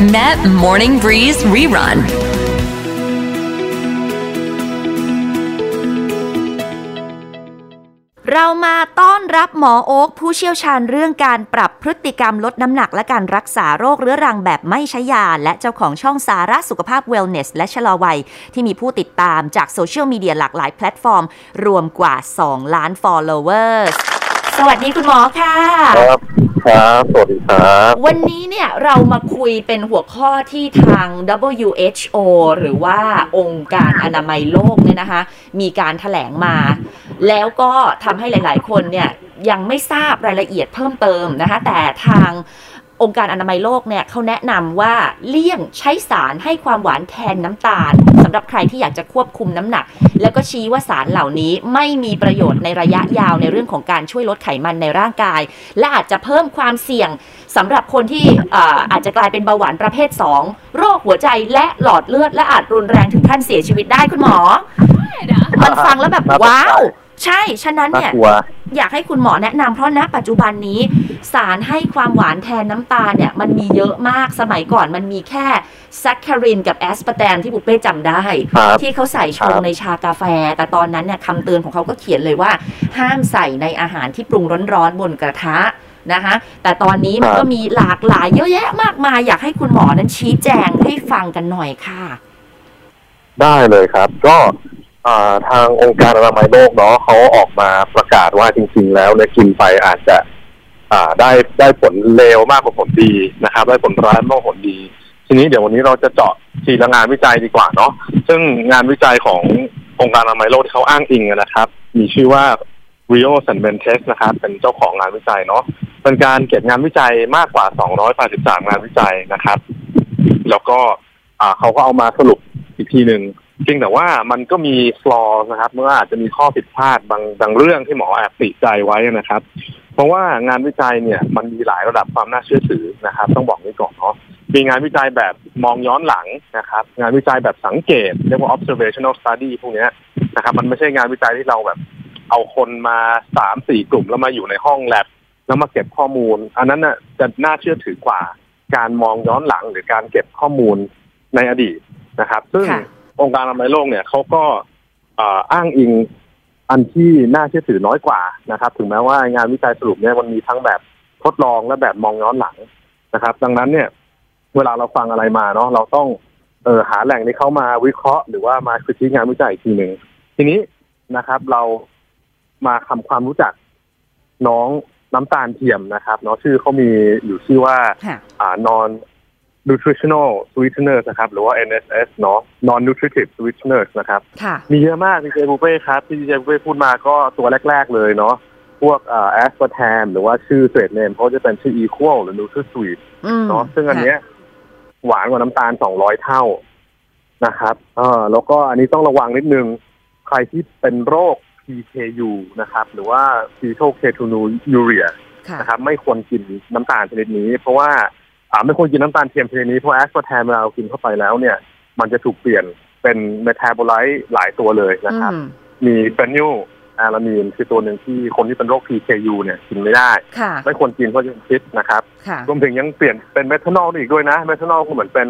Met Morning Breeze Rerun. เรามาต้อนรับหมอโอ๊คผู้เชี่ยวชาญเรื่องการปรับพฤติกรรมลดน้ำหนักและการรักษาโรคเรื้อรังแบบไม่ใช้ยา และเจ้าของช่องสาระสุขภาพ Wellness และชะลอวัย ที่มีผู้ติดตามจากโซเชียลมีเดียหลากหลายแพลตฟอร์ม รวมกว่า 2 ล้าน followers สวัสดีคุณหมอค่ะ ครับครับสวัสดีครับวันนี้เนี่ยเรามาคุยเป็นหัวข้อที่ทาง WHO หรือว่าองค์การอนามัยโลกเนี่ยนะคะ มีการถแถลงมา แล้วก็ทำให้หลาย ๆ คนเนี่ยยังไม่ทราบรายละเอียดเพิ่มเติมนะคะ แต่ทาง องค์การอนามัยโลกเนี่ยเขาแนะนำว่าเลี่ยงใช้สารให้ความหวานแทนน้ำตาลสำหรับใครที่อยากจะควบคุมน้ำหนัก แล้วก็ชี้ว่าสารเหล่านี้ไม่มีประโยชน์ในระยะยาวในเรื่องของการช่วยลดไขมันในร่างกาย และอาจจะเพิ่มความเสี่ยงสำหรับคนที่เอ่ออาจจะกลายเป็นเบาหวานประเภท 2 โรคหัวใจและหลอดเลือดและอาจรุนแรงถึงขั้นเสียชีวิตได้คุณหมอมันฟังแล้วแบบน่าตกใจว้าว ใช่ฉะนั้นน่าเนี่ยกลัวอยากให้คุณหมอแนะนำเพราะณปัจจุบันนี้ สารให้ความหวานแทนน้ำตาลเนี่ยมันมีเยอะมากสมัยก่อนมันมีแค่ซัคคารินกับแอสปาร์แตมที่บุเป้จำได้ครับที่เขาใส่ชงครับในชากาแฟ แต่ตอนนั้นเนี่ยคำเตือนของเขาก็เขียนเลยว่า ห้ามใส่ในอาหารที่ปรุงร้อนๆบนกระทะนะคะแต่ตอนนี้มันก็มีหลากหลายเยอะแยะมากมายอยากให้คุณหมอนั้นชี้แจงให้ฟังกันหน่อยค่ะ ได้เลยครับ ก็อ่า ทางองค์การอนามัยโลกเนาะเขาออกมาประกาศว่าจริง ๆ แล้วเนี่ยกินไปอาจจะ อ่าได้ได้ผลเลวมากกว่าผลดีนะครับ ได้ผลร้ายมากกว่าผลดี ทีนี้เดี๋ยววันนี้เราจะเจาะทีละงานวิจัยดีกว่าเนาะซึ่งงานวิจัยขององค์การอนามัยโลกที่เขาอ้างอิงนะครับ มีชื่อว่า Rio s a n v e n t e s นะครับ เป็นเจ้าของงานวิจัยเนาะเป็นการเก็บงานวิจัยมากกว่า 283 งานวิจัยนะครับ แล้วก็อ่าเขาก็เอามาสรุปอีกทีหนึ่ง จริงแต่ว่ามันก็มีฟลอร์นะครับเมื่ออาจจะมีข้อผิดพลาดบางบางเรื่องที่หมอแอบติใจไว้นะครับ เพราะว่างานวิจัยเนี่ยมันมีหลายระดับความน่าเชื่อถือนะครับ ต้องบอกนี้ก่อนเนาะมีงานวิจัยแบบมองย้อนหลังนะครับ งานวิจัยแบบสังเกตเรียกว่า observational study พวกนี้นะครับ มันไม่ใช่งานวิจัยที่เราแบบเอาคนมาสามสี่กลุ่มแล้วมาอยู่ในห้องแลบแล้วมาเก็บข้อมูล อันนั้นน่ะจะน่าเชื่อถือกว่า การมองย้อนหลังหรือการเก็บข้อมูลในอดีตนะครับ ซึ่ง องค์การอนามัยโลกเนี่ยเขาก็เอ่ออ้างอิงอันที่น่าเชื่อถือน้อยกว่านะครับ ถึงแม้ว่างานวิจัยสรุปเนี่ยมันมีทั้งแบบทดลองและแบบมองย้อนหลังนะครับ ดังนั้นเนี่ย เวลาเราฟังอะไรมาเนาะเราต้องเออหาแหล่งที่เขามาวิเคราะห์หรือว่ามาคิดที่งานวิจัยอีกทีหนึ่งทีนี้นะครับ เรามาทำความรู้จักน้องน้ำตาลเทียมนะครับเนาะชื่อเขามีอยู่ชื่อว่าค่ะอ่า non nutritional sweeteners นะครับ หรือว่า NSS เนาะ non nutritive sweeteners นะครับค่ะมีเยอะมากดีเจบุเป้ครับ ที่ดีเจบุเป้พูดมาก็ตัวแรก ๆ เลยเนาะพวกอ่า aspartame หรือว่าชื่อ trade name เขาจะเป็นชื่อ Equal หรือ NutraSweet อืมเนาะซึ่งอันเนี้ยหวานกว่าน้ำตาล200เท่านะครับเออแล้วก็อันนี้ต้องระวังนิดนึง ใครที่เป็นโรค PKU นะครับ หรือว่า phenylketonuria ค่ะนะครับ ไม่ควรกินน้ำตาลชนิดนี้ เพราะว่า อ่าไม่ควรกินน้ำตาลเทียมชนิดนี้เพราะแอสพาร์แทมเวลาเรากินเข้าไปแล้วเนี่ย มันจะถูกเปลี่ยนเป็น metabolite หลายตัวเลยนะครับอืมมี phenylalanine คือตัวหนึ่งที่คนที่เป็นโรค PKU เนี่ยกินไม่ได้ค่ะไม่ควรกินเพราะจะเป็นพิษนะครับค่ะรวมถึงยังเปลี่ยนเป็นเมทานอลอีกด้วยนะ เมทานอลก็เหมือนเป็น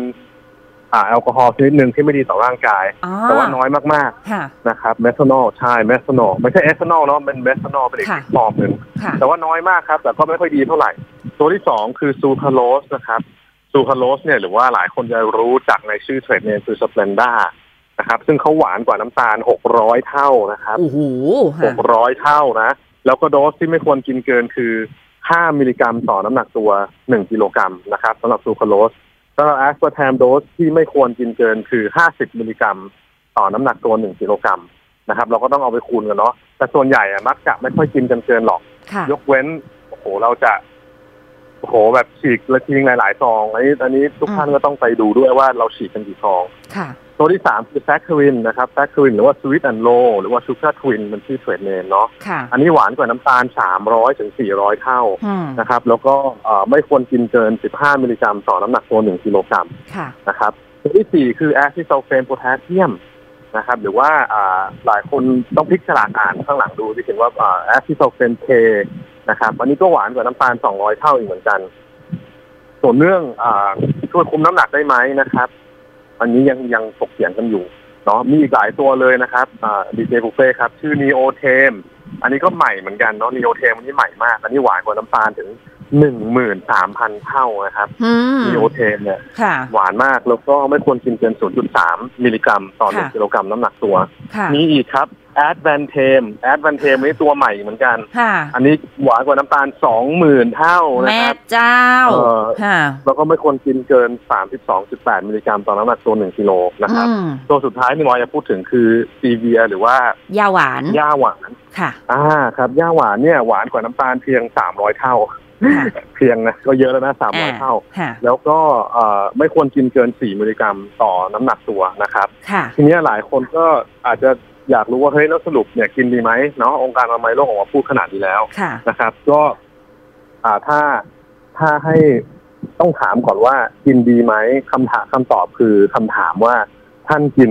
อ่าแอลกอฮอล์ชนิดหนึ่งที่ไม่ดีต่อร่างกายอ๋อแต่ว่าน้อยมากค่ะๆนะครับเมทานอลใช่เมทานอลไม่ใช่เอทานอลเนาะเป็นเมทานอลเป็นอีกค่ะฟอร์มหนึ่งค่ะแต่ว่าน้อยมากครับ แต่ก็ไม่ค่อยดีเท่าไหร่ ตัวที่สองคือซูคราโลสนะครับซูคราโลสเนี่ยหรือว่าหลายคนจะรู้จักในชื่อ trade name คือ Splendaนะครับซึ่งเขาหวานกว่าน้ำตาล600เท่านะครับโอ้โหค่ะ600เท่านะ แล้วก็โดสที่ไม่ควรกินเกินคือ5มิลลิกรัมต่อน้ำหนักตัว1กิโลกรัมนะครับสำหรับซูคราโลสสำหรับแอสปาร์แทมโดสที่ไม่ควรกินเกินคือ50มิลลิกรัม ต่อน้ำหนักตัว1กิโลกรัมนะครับ เราก็ต้องเอาไปคูณกันเนาะแต่ส่วนใหญ่อะมักจะไม่ค่อยกินกันเกินหรอกค่ะยกเว้นโอ้โหเราจะ โอ้โหแบบฉีกและทิ้งหลายๆซองอันนี้อันนี้ทุกอืมท่านก็ต้องไปดูด้วยว่าเราฉีกกันกี่ซองค่ะตัวที่สามคือแซคคารินนะครับแซคคารินหรือว่า Sweet'N Low หรือว่า Sugar Twin มันชื่อ trade name เนาะค่ะอันนี้หวานกว่าน้ำตาล 300ถึง400 เท่าอืมนะครับแล้วก็เอ่อไม่ควรกินเกิน 15 มิลลิกรัมต่อน้ำหนักตัว 1 กิโลกรัมค่ะนะครับตัวที่สี่คือ acesulfame potassium นะครับหรือว่าอ่าหลายคนต้องพลิกฉลากอ่านข้างหลังดูที่เขียนว่า acesulfame K นะครับอันนี้ก็หวานกว่าน้ำตาล200เท่าอีกเหมือนกัน ส่วนเรื่องอ่าช่วยช่วยคุมน้ำหนักได้ไหมนะครับ อันนี้ยังยังตกเถียงกันอยู่เนาะมีอีกหลายตัวเลยนะครับอ่าดีเจบุฟเฟ่ครับ ชื่อ Neo t e m อันนี้ก็ใหม่เหมือนกันเนาะ Neo t e m อันนี้ใหม่มาก อันนี้หวานกว่าน้ำตาลถึงหนึ่งหมื่นสามพันเท่านะครับอืม Neo t e m เนี่ยค่ะหวานมากแล้วก็ไม่ควรกินเกิน0.3มิลลิกรัมต่อหนึ่งค่ะกิโลกรัมน้ำหนักตัวค่ะมีอีกครับ Advantem Advantem นี่ตัวใหม่เหมือนกันค่ะอันนี้หวานกว่าน้ำตาลสองหมื่นเท่านะแม่ครับเจ้าเอ่อค่ะแล้วก็ไม่ควรกินเกิน32.8มิลลิกรัมต่อน้ำหนักตัว1กิโลนะครับอืมตัวสุดท้ายที่หมอจะพูดถึงคือซีเวียหรือว่ายาหวานหญ้าหวานค่ะ อ่าครับหญ้าหวานเนี่ยหวานกว่าน้ำตาลเพียง300เท่าค่ะเพียงนะก็เยอะแล้วนะ300เท่าค่ะแล้วก็เอ่อไม่ควรกินเกิน4มิลลิกรัมต่อน้ำหนักตัวนะครับค่ะทีนี้หลายคนก็อาจจะ อยากรู้ว่าเฮ้ยแล้วสรุปเนี่ยกินดีไหมเนาะองค์การอนามัยโลกออกมาพูดขนาดนี้แล้วค่ะนะครับ ก็อ่าถ้าถ้าให้ต้องถามก่อนว่ากินดีไหมคำถามคำตอบคือคำถามว่าท่านกิน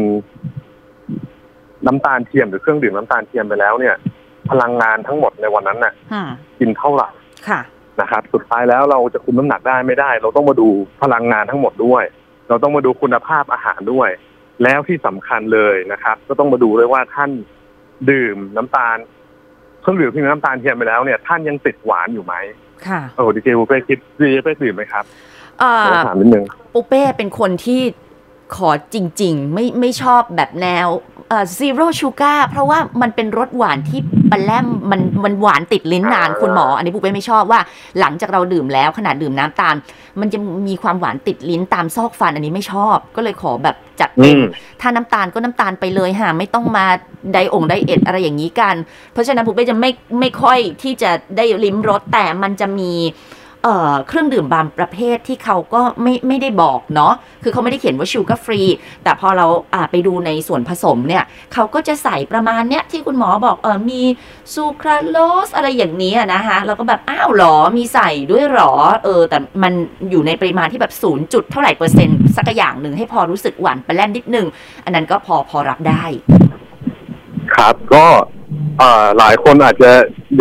น้ำตาลเทียมหรือเครื่องดื่มน้ำตาลเทียมไปแล้วเนี่ย พลังงานทั้งหมดในวันนั้นน่ะอืมกินเท่าไหร่ค่ะนะครับ สุดท้ายแล้วเราจะคุมน้ำหนักได้ไม่ได้ เราต้องมาดูพลังงานทั้งหมดด้วย เราต้องมาดูคุณภาพอาหารด้วย แล้วที่สำคัญเลยนะครับ ก็ต้องมาดูด้วยว่าท่านดื่มน้ำตาลเครื่องดื่มที่มีน้ำตาลเทียมไปแล้วเนี่ยท่านยังติดหวานอยู่ไหมค่ะโอ้ดีเจบุฟเฟ่คิดดีเจบุฟเฟ่ดื่มไหมครับเอ่ขออถามนิดนึงปูเป้เป็นคนที่ขอจริง ๆ ไม่ไม่ชอบแบบแนว เอ่อ zero sugar เพราะว่ามันเป็นรสหวานที่ปลาแลมมันมันหวานติดลิ้นนานอ่าคุณหมอ อันนี้ปูเป้ไม่ชอบว่า หลังจากเราดื่มแล้วขนาดดื่มน้ำตาล มันจะมีความหวานติดลิ้นตามซอกฟันอันนี้ไม่ชอบ ก็เลยขอแบบจัดอืเต็มมถ้าน้ำตาลก็น้ำตาลไปเลยค่ะไม่ต้องมาไดองไดเอทอะไรอย่างนี้กัน เพราะฉะนั้นปูเป้จะไม่ไม่ค่อยที่จะได้ลิ้มรสแต่มันจะมี เเครื่องดื่มบางประเภทที่เขาก็ไม่ไม่ได้บอกเนาะ คือเขาไม่ได้เขียนว่าชูการ์ฟรี แต่พอเราไปดูในส่วนผสมเนี่ย เขาก็จะใส่ประมาณเนี้ยที่คุณหมอบอกเออมีซูคราโลสอะไรอย่างนี้นะคะเราก็แบบอ้าวหรอ มีใส่ด้วยหรอ เออ แต่มันอยู่ในปริมาณที่แบบศูนย์จุดเท่าไหร่เปอร์เซ็นต์สักอย่างหนึ่งให้พอรู้สึกหวานไปแล่นนิดนึง อันนั้นก็พอพอรับได้ ครับก็ อ่อหลายคนอาจจะ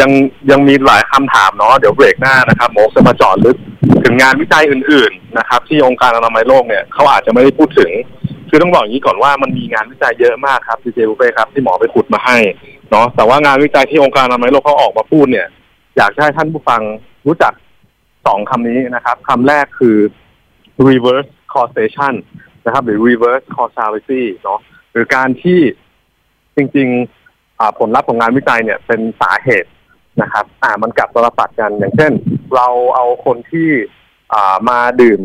ยังยังมีหลายคำถามเนาะเดี๋ยวเบรกหน้านะครับโมกจะมาจอดลึกถึงงานวิจัยอื่น ๆ นะครับ ที่องค์การอนามัยโลกเนี่ยเขาอาจจะไม่ได้พูดถึง คือต้องบอกอย่างนี้ก่อนว่ามันมีงานวิจัยเยอะมากครับดีเจบุฟเฟ่ครับที่หมอไปขุดมาให้เนาะแต่ว่างานวิจัยที่องค์การอนามัยโลกเขาออกมาพูดเนี่ย อยากให้ท่านผู้ฟังรู้จักสองคำนี้นะครับคำแรกคือ reverse causation นะครับ หรือ reverse causality เนาะหรือการที่จริง ๆ ผลลัพธ์ของงานวิจัยเนี่ยเป็นสาเหตุนะครับ อ่ามันกลับตลปัดกัน อย่างเช่น เราเอาคนที่อ่ามาดื่ม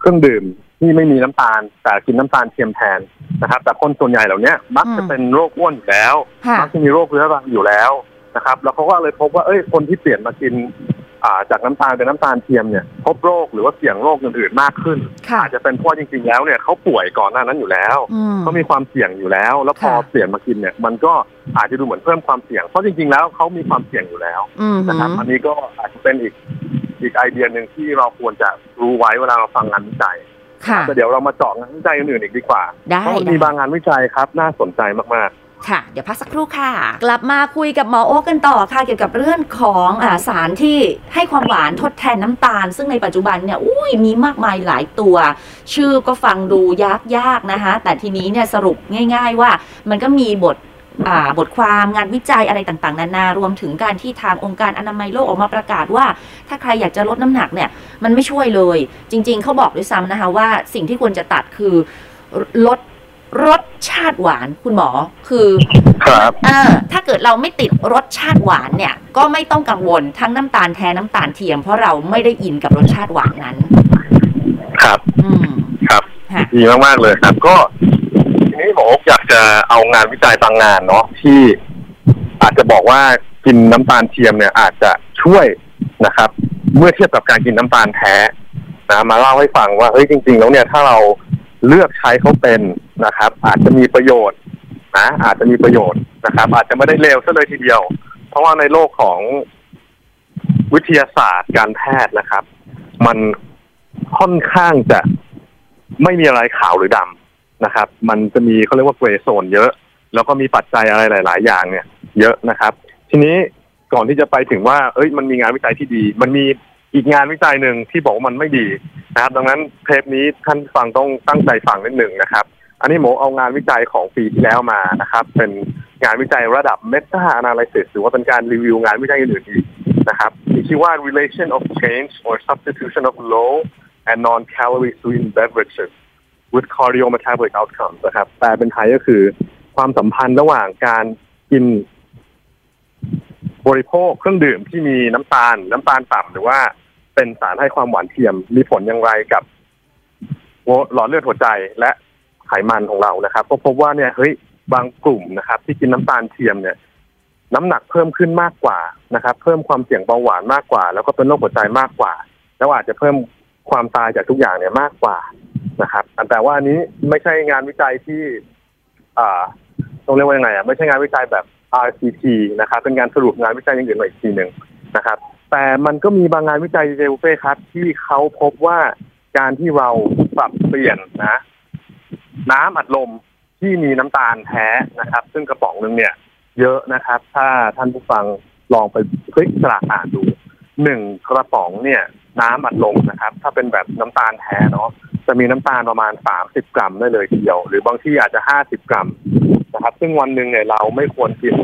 เครื่องดื่มที่ไม่มีน้ำตาล แต่กินน้ำตาลเทียมแทนนะครับ แต่คนส่วนใหญ่เหล่าเนี้ยมักจะอืมเป็นโรคอ้วนอยู่แล้วค่ะมักจะมีโรคเรื้อรังอยู่แล้วนะครับ แล้วเขาก็เลยพบว่าเอ้ยคนที่เปลี่ยนมากินอ่า จากน้ำตาลเป็นน้ำตาลเทียมเนี่ยพบโรคหรือว่าเสี่ยงโรคอื่นๆมากขึ้นค่ะอาจจะเป็นเพราะจริงๆแล้วเนี่ยเขาป่วยก่อนหน้านั้นอยู่แล้วอืมเขามีความเสี่ยงอยู่แล้ว แล้วพอค่ะเปลี่ยนมากินเนี่ย มันก็อาจจะดูเหมือนเพิ่มความเสี่ยงเพราะจริงๆแล้วเขามีความเสี่ยงอยู่แล้วอืมนะครับอันนี้ก็อาจจะเป็นอีกอีกไอเดียหนึ่งที่เราควรจะรู้ไว้เวลาเราฟังงานวิจัยค่ะแต่เดี๋ยวเรามาเจาะงานวิจัยอื่นๆอีกดีกว่าได้เพราะมันได้มีบางงานวิจัยครับน่าสนใจมาก ค่ะ เดี๋ยวพักสักครู่ค่ะ กลับมาคุยกับหมอโอ๊กกันต่อค่ะ เกี่ยวกับเรื่องของอาสารที่ให้ความหวานทดแทนน้ำตาล ซึ่งในปัจจุบันเนี่ยอุ้ยมีมากมายหลายตัว ชื่อก็ฟังดูยากยากๆนะคะ แต่ทีนี้เนี่ยสรุปง่าย ๆ ว่ามันก็มีบทอ่าบทความงานวิจัยอะไรต่างๆ นานารวมถึงการที่ทางองค์การอนามัยโลกออกมาประกาศว่า ถ้าใครอยากจะลดน้ำหนักเนี่ยมันไม่ช่วยเลย จริง ๆเขาบอกด้วยซ้ำนะคะว่าสิ่งที่ควรจะตัดคือลด รสชาติหวานคุณหมอคือๆครับอ่าถ้าเกิดเราไม่ติดรสชาติหวานเนี่ย ก็ไม่ต้องกังวลทั้งน้ำตาลแท้น้ำตาลเทียม เพราะเราไม่ได้อินกับรสชาติหวานนั้น ครับ อืมครับค่ะดีมากๆเลยครับ ก็ทีนี้หมอโอ๊คอยากจะเอางานวิจัยบางงานเนาะที่อาจจะบอกว่ากินน้ำตาลเทียมเนี่ย อาจจะช่วยนะครับ เมื่อเทียบกับการกินน้ำตาลแท้นะมาเล่าให้ฟังว่าเฮ้ยจริง ๆ แล้วเนี่ยถ้าเรา เลือกใช้เขาเป็นนะครับ อาจจะมีประโยชน์นะอาจจะมีประโยชน์นะครับ อาจจะไม่ได้เลวซะเลยทีเดียว เพราะว่าในโลกของวิทยาศาสตร์การแพทย์นะครับ มันค่อนข้างจะไม่มีอะไรขาวหรือดำนะครับ มันจะมีเขาเรียกว่าเกรย์โซนเยอะ แล้วก็มีปัจจัยอะไรหลาย ๆ อย่างเนี่ย เยอะนะครับ ทีนี้ก่อนที่จะไปถึงว่า เอ้ย มันมีงานวิจัยที่ดี มันมี อีกงานวิจัยหนึ่งที่บอกว่ามันไม่ดีนะครับ ดังนั้นเทปนี้ท่านฟังต้องตั้งใจฟังนิดหนึ่งนะครับ อันนี้หมเอางานวิจัยของปีที่แล้วมานะครับ เป็นงานวิจัยระดับ meta analysis หรือว่าเป็นการรีวิวงานวิจัยอื่นๆอีกนะครับมีชื่อว่า relation of change or substitution of low and non-calorie sweet beverages with cardiometabolic outcomes นะครับแปลเป็นไทยก็คือความสัมพันธ์ระหว่างการกิน บริโภคเครื่องดื่มที่มีน้ำตาล น้ำตาลต่ำหรือว่าเป็นสารให้ความหวานเทียมมีผลอย่างไรกับหลอดเลือดหัวใจและไขมันของเรานะครับ ก็พบว่าเนี่ยเฮ้ยบางกลุ่มนะครับ ที่กินน้ำตาลเทียมเนี่ย น้ำหนักเพิ่มขึ้นมากกว่านะครับ เพิ่มความเสี่ยงเบาหวานมากกว่า แล้วก็เป็นโรคหัวใจมากกว่า แล้วอาจจะเพิ่มความตายจากทุกอย่างเนี่ยมากกว่านะครับแต่ว่าอันนี้ไม่ใช่งานวิจัยที่อ่าต้องเรียกว่ายังไงอะไม่ใช่งานวิจัยแบบ RCT นะครับเป็นงานสรุปงานวิจัยอย่างอื่นมาอีกทีหนึ่งนะครับ แต่มันก็มีบางงานวิจัยเจลเฟ่ครับ ที่เขาพบว่าการที่เราปรับเปลี่ยนนะ น้ำอัดลมที่มีน้ำตาลแท้นะครับ ซึ่งกระป๋องหนึ่งเนี่ย เยอะนะครับ ถ้าท่านผู้ฟังลองไปคลิกสลากอ่านดูหนึ่งกระป๋องเนี่ย น้ำอัดลมนะครับ ถ้าเป็นแบบน้ำตาลแท้เนาะจะมีน้ำตาลประมาณสามสิบกรัมได้เลยทีเดียว หรือบางที่อาจจะห้าสิบกรัมนะครับ ซึ่งวันหนึ่งเนี่ยเราไม่ควรกิน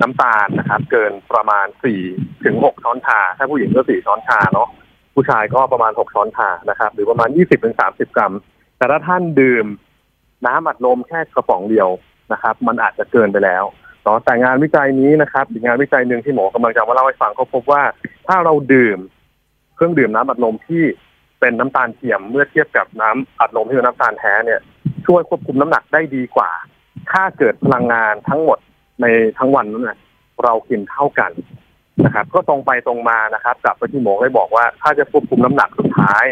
น้ำตาลนะครับ เกินประมาณสี่ถึงหกช้อนชา ถ้าผู้หญิงก็สี่ช้อนชาเนาะผู้ชายก็ประมาณหกช้อนชานะครับ หรือประมาณยี่สิบถึงสามสิบกรัม แต่ถ้าท่านดื่มน้ำอัดลมแค่กระป๋องเดียวนะครับ มันอาจจะเกินไปแล้วเนาะแต่งานวิจัยนี้นะครับอีกงานวิจัยหนึ่งที่หมอกำลังจะมาเล่าให้ฟังก็พบว่า ถ้าเราดื่มเครื่องดื่มน้ำอัดลมที่เป็นน้ำตาลเทียมเมื่อเทียบกับน้ำอัดลมที่เป็นน้ำตาลแท้เนี่ยช่วยควบคุมน้ำหนักได้ดีกว่า ถ้าเกิดพลังงานทั้งหมดในทั้งวันนั้นนะเรากินเท่ากันนะครับ ก็ตรงไปตรงมานะครับกลับไปที่หมอได้บอกว่าถ้าจะควบคุมน้ำหนักสุดท้าย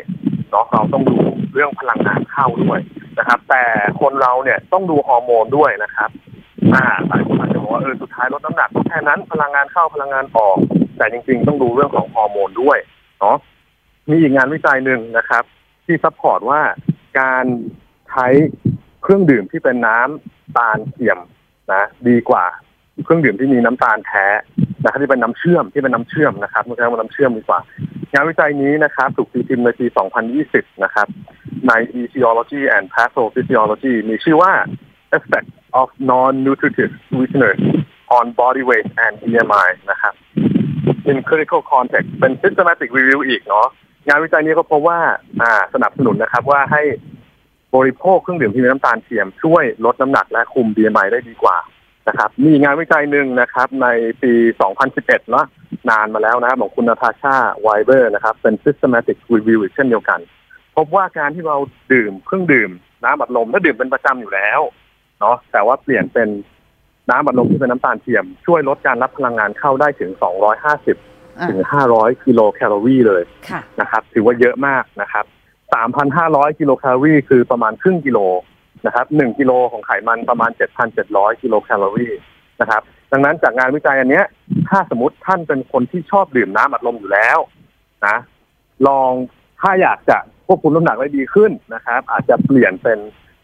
เนาะเราต้องดูเรื่องพลังงานเข้าด้วยนะครับ แต่คนเราเนี่ยต้องดูฮอร์โมนด้วยนะครับอ่าหลายคนอาจจะบอกว่าเออสุดท้ายลดน้ำหนักก็แค่นั้นพลังงานเข้าพลังงานออก แต่จริงๆ ต้องดูเรื่องของฮอร์โมนด้วยเนาะมีอีกงานวิจัยหนึ่งนะครับ ที่ support ว่าการใช้ เครื่องดื่มที่เป็นน้ำตาลเทียมนะดีกว่าเครื่องดื่มที่มีน้ำตาลแท้นะครับที่เป็นน้ำเชื่อมที่เป็นน้ำเชื่อมนะครับไม่ใช่ว่าน้ำเชื่อมดีกว่า งานวิจัยนี้นะครับถูกตีพิมพ์ในปี 2020 นะครับ ใน Etiology and Pathophysiology มีชื่อว่า Effect of Non-Nutritive Sweeteners on Body Weight and BMI นะครับ in critical context เป็น systematic review อีกเนาะงานวิจัยนี้ก็พบว่าอ่าสนับสนุนนะครับว่าให้ บริโภคเครื่องดื่มที่มีน้ำตาลเทียมช่วยลดน้ำหนักและคุม BMI ได้ดีกว่านะครับ มีงานวิจัยหนึ่งนะครับ ในปี 2011เนาะนานมาแล้วนะครับของคุณนาตาชาไวเบอร์นะครับ เป็น systematic review อีกเช่นเดียวกัน พบว่าการที่เราดื่มเครื่องดื่ม น้ำอัดลมถ้าดื่มเป็นประจำอยู่แล้วเนาะแต่ว่าเปลี่ยนเป็นน้ำอัดลมที่เป็นน้ำตาลเทียม ช่วยลดการรับพลังงานเข้าได้ถึง 250 ถึง 500 กิโลแคลอรี่เลยค่ะนะครับถือว่าเยอะมากนะครับ 3,500กิโลแคลอรี่คือประมาณครึ่งกิโลนะครับ1กิโลของไขมันประมาณ7,700กิโลแคลอรี่นะครับ ดังนั้นจากงานวิจัยอันเนี้ย ถ้าสมมติท่านเป็นคนที่ชอบดื่มน้ำอัดลมอยู่แล้วนะ ลองถ้าอยากจะควบคุมน้ำหนักได้ดีขึ้นนะครับ อาจจะเปลี่ยนเป็น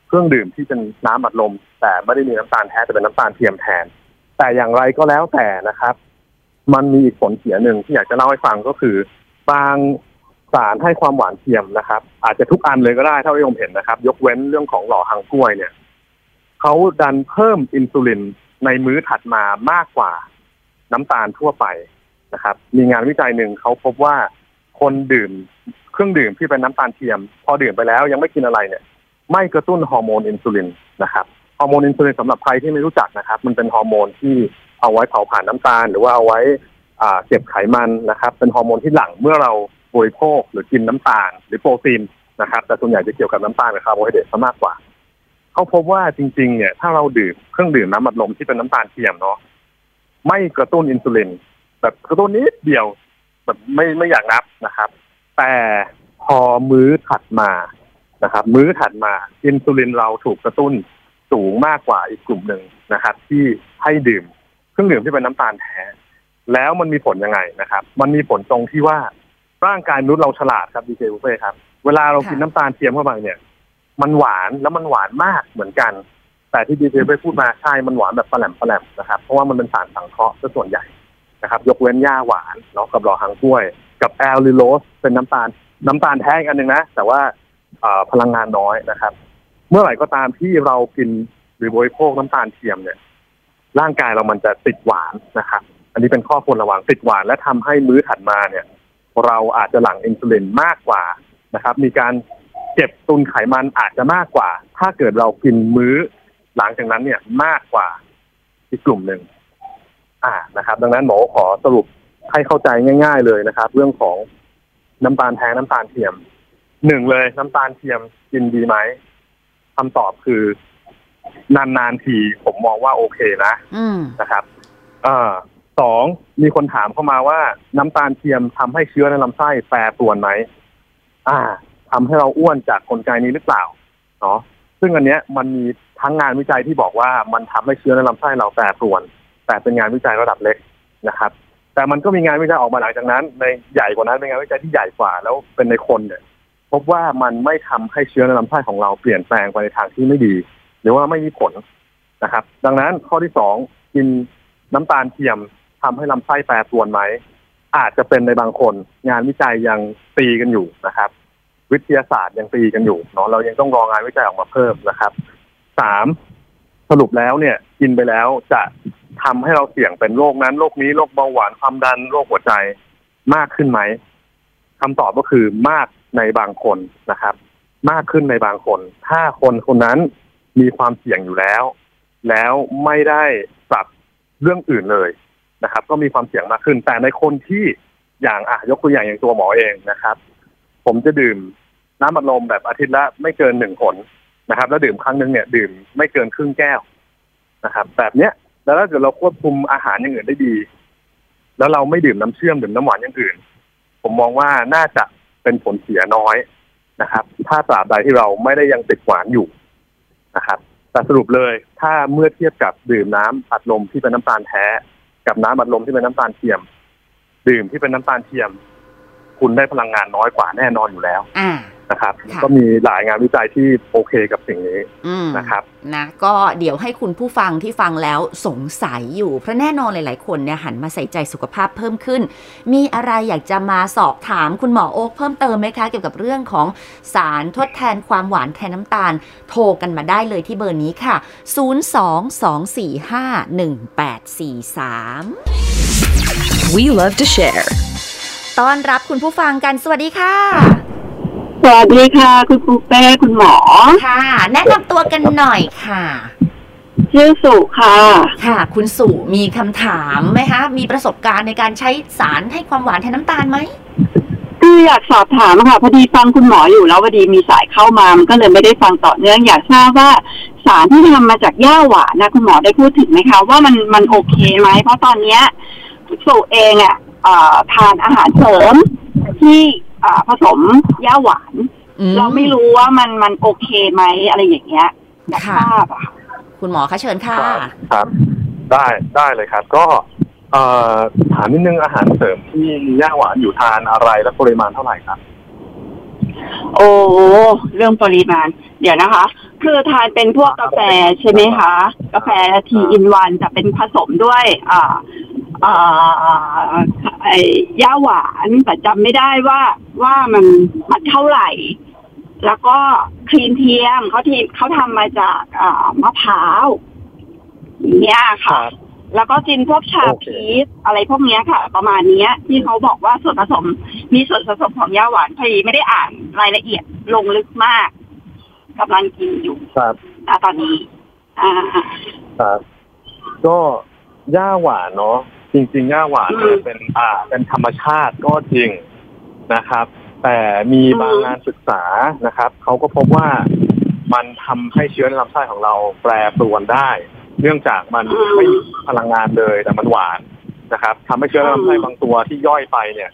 เครื่องดื่มที่เป็นน้ำอัดลม แต่ไม่ได้มีน้ำตาลแท้แต่เป็นน้ำตาลเทียมแทน แต่อย่างไรก็แล้วแต่นะครับ มันมีอีกผลเสียหนึ่งที่อยากจะเล่าให้ฟังก็คือ บาง สารให้ความหวานเทียมนะครับ อาจจะทุกอันเลยก็ได้เท่าที่ผมเห็นนะครับ ยกเว้นเรื่องของหล่อหังกล้วยเนี่ยเขาดันเพิ่มอินซูลินในมื้อถัดมามากกว่าน้ำตาลทั่วไปนะครับ มีงานวิจัยหนึ่งเขาพบว่าคนดื่มเครื่องดื่มที่เป็นน้ำตาลเทียม พอดื่มไปแล้วยังไม่กินอะไรเนี่ย ไม่กระตุ้นฮอร์โมนอินซูลินนะครับฮอร์โมนอินซูลินสำหรับใครที่ไม่รู้จักนะครับ มันเป็นฮอร์โมนที่เอาไว้เผาผลาญน้ำตาล หรือว่าเอาไว้เก็บไขมันนะครับ เป็นฮอร์โมนที่หลั่งเมื่อเรา บริโภคหรือกินน้ำตาลหรือโปรตีนนะครับ แต่ส่วนใหญ่จะเกี่ยวกับน้ำตาลกับคาร์โบไฮเดรตซะมากกว่า เขาพบว่าจริง ๆ เนี่ย ถ้าเราดื่มเครื่องดื่มน้ำอัดลมที่เป็นน้ำตาลเทียมเนาะไม่กระตุ้นอินซูลินแบบกระตุ้นนิดเดียวแบบไม่ไม่อยากนับนะครับ แต่พอมื้อถัดมานะครับ มื้อถัดมาอินซูลินเราถูกกระตุ้นสูงมากกว่าอีกกลุ่มหนึ่งนะครับ ที่ให้ดื่มเครื่องดื่มที่เป็นน้ำตาลแท้แล้วมันมีผลยังไงนะครับ มันมีผลตรงที่ว่า ร่างกายมนุษย์เราฉลาดครับดีเจปูเป้ครับ เวลาเรากินน้ำตาลเทียมเข้าไปเนี่ย มันหวานแล้วมันหวานมากเหมือนกัน แต่ที่ดีเจปูเป้พูดมาใช่มันหวานแบบปลายแหลมปลายแหลมนะครับ เพราะว่ามันเป็นสารสังเคราะห์ซะส่วนใหญ่นะครับ ยกเว้นหญ้าหวานเนาะกับหล่อฮั้งก้วย กับ allulose เป็นน้ำตาลน้ำตาลแท้อีกอันหนึ่งนะ แต่ว่าเอ่อพลังงานน้อยนะครับ เมื่อไหร่ก็ตามที่เรากินหรือบริโภคน้ำตาลเทียมเนี่ย ร่างกายเรามันจะติดหวานนะครับ อันนี้เป็นข้อควรระวังติดหวานและทำให้มื้อถัดมาเนี่ย เราอาจจะหลั่งอินซูลินมากกว่านะครับ มีการเก็บตุนไขมันอาจจะมากกว่า ถ้าเกิดเรากินมื้อ หลังจากนั้นเนี่ยมากกว่าอีกกลุ่มหนึ่งอ่านะครับ ดังนั้นหมอขอสรุปให้เข้าใจง่าย ๆ เลยนะครับ เรื่องของน้ำตาลแท้น้ำตาลเทียมหนึ่งเลยน้ำตาลเทียมกินดีไหมคำตอบคือนานๆทีผมมองว่าโอเคนะอืมนะครับ เอ่อ สองมีคนถามเข้ามาว่าน้ำตาลเทียมทำให้เชื้อในลำไส้แปรปรวนไหมอ่าทำให้เราอ้วนจากกลไกนี้หรือเปล่าเนาะซึ่งอันเนี้ยมันมีทั้งงานวิจัยที่บอกว่ามันทำให้เชื้อในลำไส้เราแปรปรวน แต่เป็นงานวิจัยระดับเล็กนะครับ แต่มันก็มีงานวิจัยออกมาหลังจากนั้น ในใหญ่กว่านั้นเป็นงานวิจัยที่ใหญ่กว่า แล้วเป็นในคนเนี่ย พบว่ามันไม่ทำให้เชื้อในลำไส้ของเราเปลี่ยนแปลงไปในทางที่ไม่ดี หรือว่าไม่มีผลนะครับ ดังนั้นข้อที่สองกินน้ำตาลเทียม ทำให้ลำไส้แปรปรวนไหม อาจจะเป็นในบางคน งานวิจัยยังตีกันอยู่นะครับ วิทยาศาสตร์ยังตีกันอยู่เนาะเรายังต้องรองานวิจัยออกมาเพิ่มนะครับสามสรุปแล้วเนี่ย กินไปแล้วจะทำให้เราเสี่ยงเป็นโรคนั้นโรคนี้โรคเบาหวานความดันโรคหัวใจมากขึ้นไหมคำตอบก็คือมากในบางคนนะครับ มากขึ้นในบางคน ถ้าคนคนนั้นมีความเสี่ยงอยู่แล้ว แล้วไม่ได้ปรับเรื่องอื่นเลย นะครับ ก็มีความเสี่ยงมากขึ้น แต่ในคนที่อย่างอะยกตัวอย่างอย่างตัวหมอเองนะครับ ผมจะดื่มน้ำบัดลมแบบอาทิตย์ละไม่เกินหนึ่งผลนะครับ แล้วดื่มครั้งหนึ่งเนี่ย ดื่มไม่เกินครึ่งแก้วนะครับ แบบเนี้ยแล้วถ้าเกิดเราควบคุมอาหารอย่างอื่นได้ดี แล้วเราไม่ดื่มน้ำเชื่อมดื่มน้ำหวานอย่างอื่น ผมมองว่าน่าจะเป็นผลเสียน้อยนะครับ ถ้าตราบใดที่เราไม่ได้ยังติดหวานอยู่นะครับแต่สรุปเลย ถ้าเมื่อเทียบกับดื่มน้ำอัดลมที่เป็นน้ำตาลแท้ กับน้ำอัดลมที่เป็นน้ำตาลเทียม ดื่มที่เป็นน้ำตาลเทียม คุณได้พลังงานน้อยกว่าแน่นอนอยู่แล้ว อ่า นะครับค่ะก็มีหลายงานวิจัยที่โอเคกับสิ่งนี้อืมนะครับนะก็เดี๋ยวให้คุณผู้ฟังที่ฟังแล้วสงสัยอยู่ เพราะแน่นอนหลาย ๆ คนเนี่ยหันมาใส่ใจสุขภาพเพิ่มขึ้น มีอะไรอยากจะมาสอบถามคุณหมอโอ๊คเพิ่มเติมไหมคะ เกี่ยวกับเรื่องของสารทดแทนความหวานแทนน้ำตาล โทรกันมาได้เลยที่เบอร์นี้ค่ะ 022451843 We love to share. ต้อนรับคุณผู้ฟังกันสวัสดีค่ะส วัสดีค่ะ คุณครูเป้คุณหมอ ค่ะ แนะนำตัวกันหน่อยค่ะ ชื่อสุค่ะ ค่ะ คุณสุมีคำถามไหมคะ มีประสบการณ์ในการใช้สารให้ความหวานแทนน้ำตาลไหมคืออยากสอบถามอะค่ะพอดีฟังคุณหมออยู่แล้วพอดีมีสายเข้ามามันก็เลยไม่ได้ฟังต่อเนื่องอยากทราบว่าสารที่ทำมาจากหญ้าหวานนะคุณหมอได้พูดถึงไหมคะว่ามันมันโอเคไหมเพราะตอนเนี้ยสุเองอะเอ่อทานอาหารเสริมที่เอ่อ ผสมหญ้าหวานอืเราไม่รู้ว่ามันมันโอเคไหมอะไรอย่างเงี้ยอยากทราบอะค่ะคุณหมอคะเชิญค่ะครับครับได้ได้เลยครับ ก็เอ่อถามนิดนึงอาหารเสริมที่มีย่าหวานอยู่ทานอะไรและปริมาณเท่าไหร่ครับโอ้เรื่องปริมาณ เดี๋ยวนะคะ คือทานเป็นพวกกาแฟใช่ไหมคะ กาแฟทีอินวันจะเป็นผสมด้วย อ่าอ่า ไอ้ย่าหวานแต่จำไม่ได้ว่าว่ามันมันเท่าไหร่ แล้วก็ครีมเทียมเขาทีเขาทำมาจากอ่ามะพร้าวอย่างเงี้ยค่ะ แล้วก็กินพวกชาโอเคพีชอะไรพวกเนี้ยค่ะ ประมาณเนี้ย ที่เขาบอกว่าส่วนผสม มีส่วนผสมของยาหวานพอดีไม่ได้อ่านรายละเอียดลงลึกมากกำลังกินอยู่ครับนะตอนนี้ อ่าครับก็ย่าหวานเนาะ จริงๆย่าหวานอืมเนี่ยเป็นอ่าเป็นธรรมชาติก็จริงนะครับ แต่มีบางอืมงานศึกษานะครับเขาก็พบว่ามันทำให้เชื้อในลำไส้ของเราแปรปรวนได้ เนื่องจากมันไม่มีพลังงานเลยแต่มันหวานนะครับทำให้เชื้อในลำไส้บางตัวที่ย่อยไปเนี่ย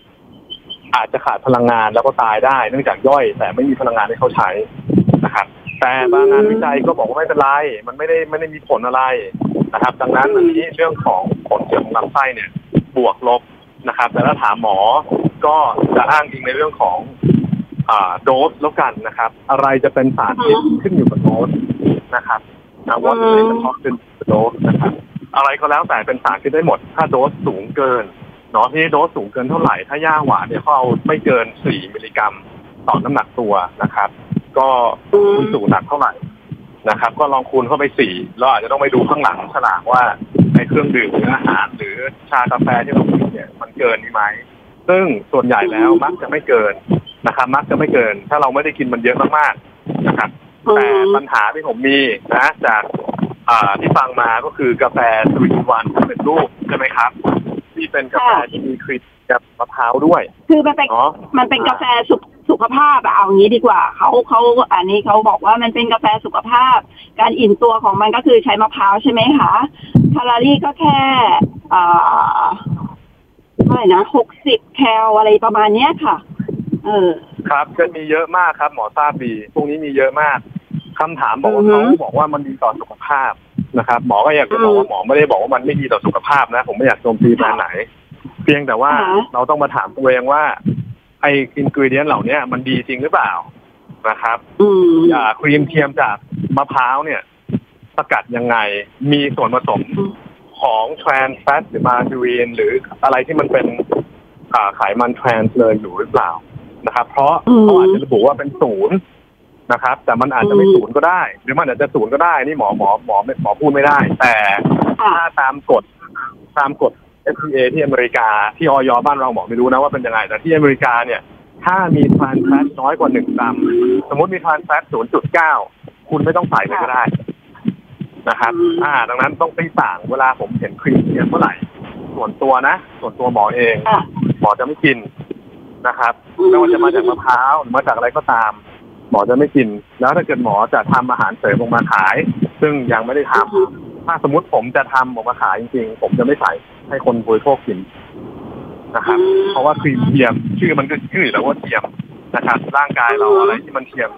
อาจจะขาดพลังงานแล้วก็ตายได้ เนื่องจากย่อย แต่ไม่มีพลังงานให้เขาใช้นะครับ แต่บางงานวิจัยก็บอกว่าไม่เป็นไร มันไม่ได้ไม่ได้มีผลอะไร นะครับ ดังนั้นอันนี้เรื่องของผลเกี่ยวกับลำไส้เนี่ย บวกลบนะครับ แต่ถ้าถามหมอก็จะอ้างอิงในเรื่องของอ่าโดสแล้วกันนะครับ อะไรจะเป็นสารพิษขึ้นอยู่กับโดสนะครับนะว่าจะเป็นเฉพาะขึ้นกับโดสนะครับ อะไรก็แล้วแต่เป็นสารพิษได้หมด ถ้าโดสสูงเกินเนาะที่โดสสูงเกินเท่าไหร่ ถ้าย่าหวานเนี่ยเขาเอาไม่เกิน 4 มิลลิกรัมต่อน้ำหนักตัวนะครับ ก็คุณสู่หนักเท่าไหร่ นะครับ ก็ลองคูณเข้าไปสี่เราอาจจะต้องไปดูข้างหลังฉลากว่าในเครื่องดื่มหรืออาหาร หรือชากาแฟที่เรากินเนี่ยมันเกินนี้ไหมซึ่งส่วนใหญ่แล้วมักจะไม่เกินนะครับ มักจะไม่เกิน ถ้าเราไม่ได้กินมันเยอะมากๆนะครับแต่ปัญหาที่ผมมีนะจากอ่าที่ฟังมาก็คือกาแฟสวิตวันเป็นรูปใช่ไหมครับ ที่เป็นกาแฟที่มีครีม กับมะพร้าวด้วย คือมันเป็นเนาะมันเป็นกาแฟสุขสุขภาพอะเอางี้ดีกว่าเขาเขาอันนี้เขาบอกว่ามันเป็นกาแฟสุขภาพ การอิ่มตัวของมันก็คือใช้มะพร้าวใช่ไหมคะแคลอรี่ก็แค่อ่าเท่าไหร่นะหกสิบแคลอะไรประมาณเนี้ยค่ะ เออ ครับจะมีเยอะมากครับ หมอทราบดีพวกนี้มีเยอะมากคำถามบอกว่าอือฮึเขาบอกว่ามันดีต่อสุขภาพนะครับ หมอก็อยากจะบอกว่าหมอไม่ได้บอกว่ามันไม่ดีต่อสุขภาพนะ ผมไม่อยากโจมตีแบรนด์ไหน เพียงแต่ว่าค่ะเราต้องมาถามตัวเองว่า ไอ้ ingredient เหล่านี้มันดีจริงหรือเปล่านะครับอืมอ่าครีมเทียมจากมะพร้าวเนี่ย สกัดยังไงมีส่วนผสมอืมของ trans fat หรือ margarine หรืออะไรที่มันเป็นอ่าไขมันทรานส์เลยอยู่หรือเปล่านะครับ เพราะอืมเขาอาจจะระบุว่าเป็นศูนย์นะครับ แต่มันอาจจะไม่ศูนย์ก็ได้ หรือมันอาจจะศูนย์ก็ได้ นี่หมอหมอหมอหมอพูดไม่ได้ แต่ค่ะถ้าตามกฎตามกฎ FDA ที่อเมริกาที่ออยบ้านเราหมอไม่รู้นะว่าเป็นยังไง แต่ที่อเมริกาเนี่ย ถ้ามีทรานส์แฟตน้อยกว่าหนึ่งกรัมสมมติมีทรานส์แฟตศูนย์จุดเก้าคุณไม่ต้องใส่เลยก็ได้นะครับอืมอ่า ดังนั้นต้องตีต่างเวลาผมเห็นครีมเทียมเมื่อไหร่ ส่วนตัวนะ ส่วนตัวหมอเองค่ะหมอจะไม่กินนะครับอืมไม่ว่าจะมาจากมะพร้าวหรือมาจากอะไรก็ตาม หมอจะไม่กิน แล้วถ้าเกิดหมอจะทำอาหารเสริมออกมาขาย ซึ่งยังไม่ได้ทำถ้าสมมติผมจะทำออกมาขายจริงๆ ผมจะไม่ใส่ ให้คนบริโภคกินนะครับ เพราะว่าครีมเทียม ชื่อมันก็ชื่ออยู่แล้วว่าเทียมนะครับ ร่างกายเราอะไรที่มันเทียม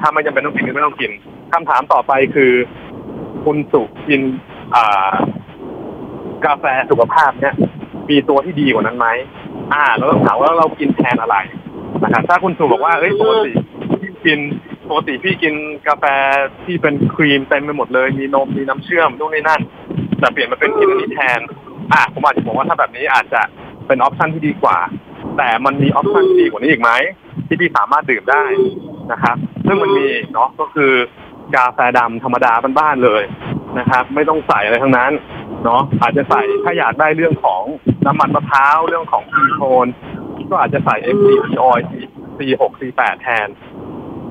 ถ้าไม่จำเป็นต้องกินก็ไม่ต้องกินคำถามต่อไปคือ คุณสุกินอ่ากาแฟสุขภาพเนี่ยมีตัวที่ดีกว่านั้นไหมอ่าเราต้องถามว่าเรากินแทนอะไรนะครับถ้าคุณสุบอกว่าเอ้ยปกติพี่กินปกติพี่กินกาแฟที่เป็นครีมเต็มไปหมดเลย มีนมมีน้ำเชื่อมนู่นนี่นั่น แต่เปลี่ยนมาเป็นกินอันนี้แทน อะผมอาจจะบอกว่าถ้าแบบนี้อาจจะเป็น option ที่ดีกว่า แต่มันมี option ที่ดีกว่านี้อีกไหมที่พี่สามารถดื่มได้นะครับซึ่งมันมีเนาะก็คือกาแฟดำธรรมดาบ้านๆเลยนะครับ ไม่ต้องใส่อะไรทั้งนั้นเนาะอาจจะใส่ถ้าอยากได้เรื่องของน้ำมันมะพร้าวเรื่องของคีโทนก็อาจจะใส่ MCT oil C6 C8 แทน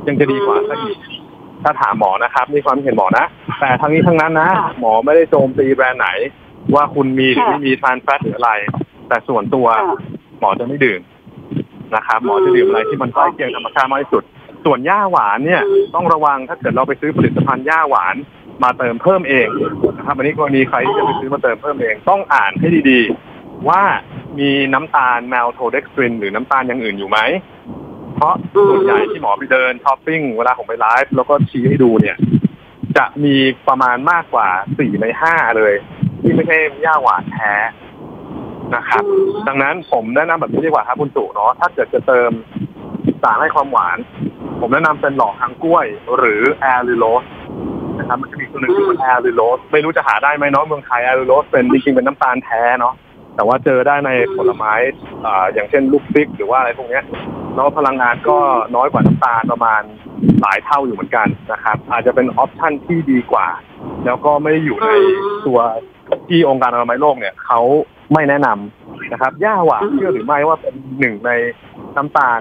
ยังจะดีกว่าซะอีกถ้าถามหมอนะครับนี่ความเห็นหมอนะ แต่ทั้งนี้ทั้งนั้นนะค่ะหมอไม่ได้โจมตีแบรนด์ไหน ว่าคุณมีหรือค่ะไม่มีทรานส์แฟตหรืออะไร แต่ส่วนตัวค่ะหมอจะไม่ดื่มนะครับหมอจะดื่มอะไรที่มันใกล้เคียงธรรมชาติมากที่สุด ส่วนหญ้าหวานเนี่ยต้องระวังถ้าเกิดเราไปซื้อผลิตภัณฑ์หญ้าหวานมาเติมเพิ่มเองนะครับอันนี้กรณีใครที่จะไปซื้อมาเติมเพิ่มเอง ต้องอ่านให้ดีๆ ว่ามีน้ำตาล maltodextrin หรือน้ำตาลอย่างอื่นอยู่ไหม เพราะส่วนใหญ่ที่หมอไปเดินช้อปปิ้งเวลาผมไปไลฟ์แล้วก็ชี้ให้ดูเนี่ย จะมีประมาณมากกว่าสี่ในห้าเลย ที่ไม่ใช่หญ้าหวานแท้นะครับ ดังนั้นผมแนะนำแบบนี้ดีกว่าครับคุณตู่เนาะถ้าเกิดจะเติมสารให้ความหวาน ผมแนะนำเป็นหล่อฮั้งก้วย หรือ allulose นะครับมันจะมีตัวหนึ่งที่เป็น allulose ไม่รู้จะหาได้ไหมเนาะเมืองไทย allulose เป็นจริงๆเป็นน้ำตาลแท้เนาะแต่ว่าเจอได้ในผลไม้อ่าอย่างเช่นลูกฟิกหรือว่าอะไรพวกเนี้ยแล้วพลังงานก็น้อยกว่าน้ำตาลประมาณหลายเท่าอยู่เหมือนกันนะครับ อาจจะเป็นออปชั่นที่ดีกว่า แล้วก็ไม่ได้อยู่ในตัว ที่องค์การอนามัยโลกเนี่ยเขาไม่แนะนำนะครับหญ้าหวานเชื่อหรือไม่ว่าเป็นหนึ่งในน้ำตาล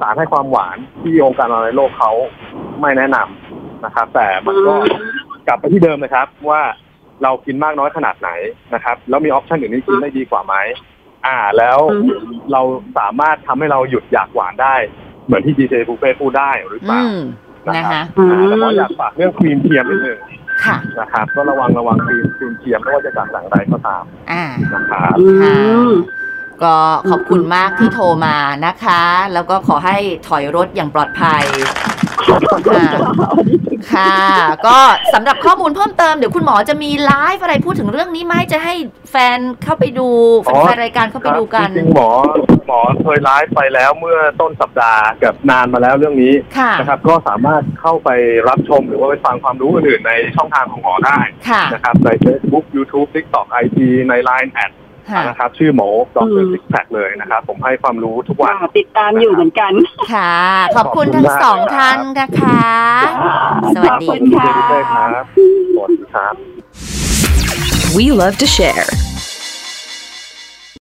สารให้ความหวานที่องค์การอนามัยโลกเขาไม่แนะนำนะครับ แต่มันก็กลับไปที่เดิมนะครับ ว่าเรากินมากน้อยขนาดไหนนะครับ แล้วมี option อื่นที่กินได้ดีกว่าไหมอ่า แล้วอืมเราสามารถทำให้เราหยุดอยากหวานได้ เหมือนที่ดีเจปูเป้พูดได้หรือเปอืล่าอืมนะนะครับคะอ่าแล้วหมออยากฝากเรื่องครีมเทียมนิดนึง ค่ะนะครับ ก็ระวังระวังครีมครีมเทียมไม่ว่าจะจากแหล่งใดก็ตามอ่านะครับอืมก็ขอบคุณมากที่โทรมานะคะ แล้วก็ขอให้ถอยรถอย่างปลอดภัย ค่ะค่ะ ก็สำหรับข้อมูลเพิ่มเติมเดี๋ยวคุณหมอจะมีไลฟ์อะไรพูดถึงเรื่องนี้ไหมจะให้แฟนเข้าไปดูอ๋อแฟนๆรายการเข้าไปดูกันจริงๆหมอหมอเคยไลฟ์ไปแล้วเมื่อต้นสัปดาห์กับนานมาแล้วเรื่องนี้ค่ะนะครับ ก็สามารถเข้าไปรับชมหรือว่าไปฟังความรู้อื่นๆในช่องทางของหมอได้ค่ะนะครับใน Facebook YouTube TikTok IG ใน Line add ค่ะ นะครับชื่อหมอดอืรมซิกแพคเลยนะครับผมให้ความรู้ทุกวันค่ะติดตามอยู่เหมือนกันค่ะ ขอบคุณทั้งสองท่านนะคะ สวัสดีขอบคุณขอบค่ะคุณด้วยครับสวัสดีครับ We love to share.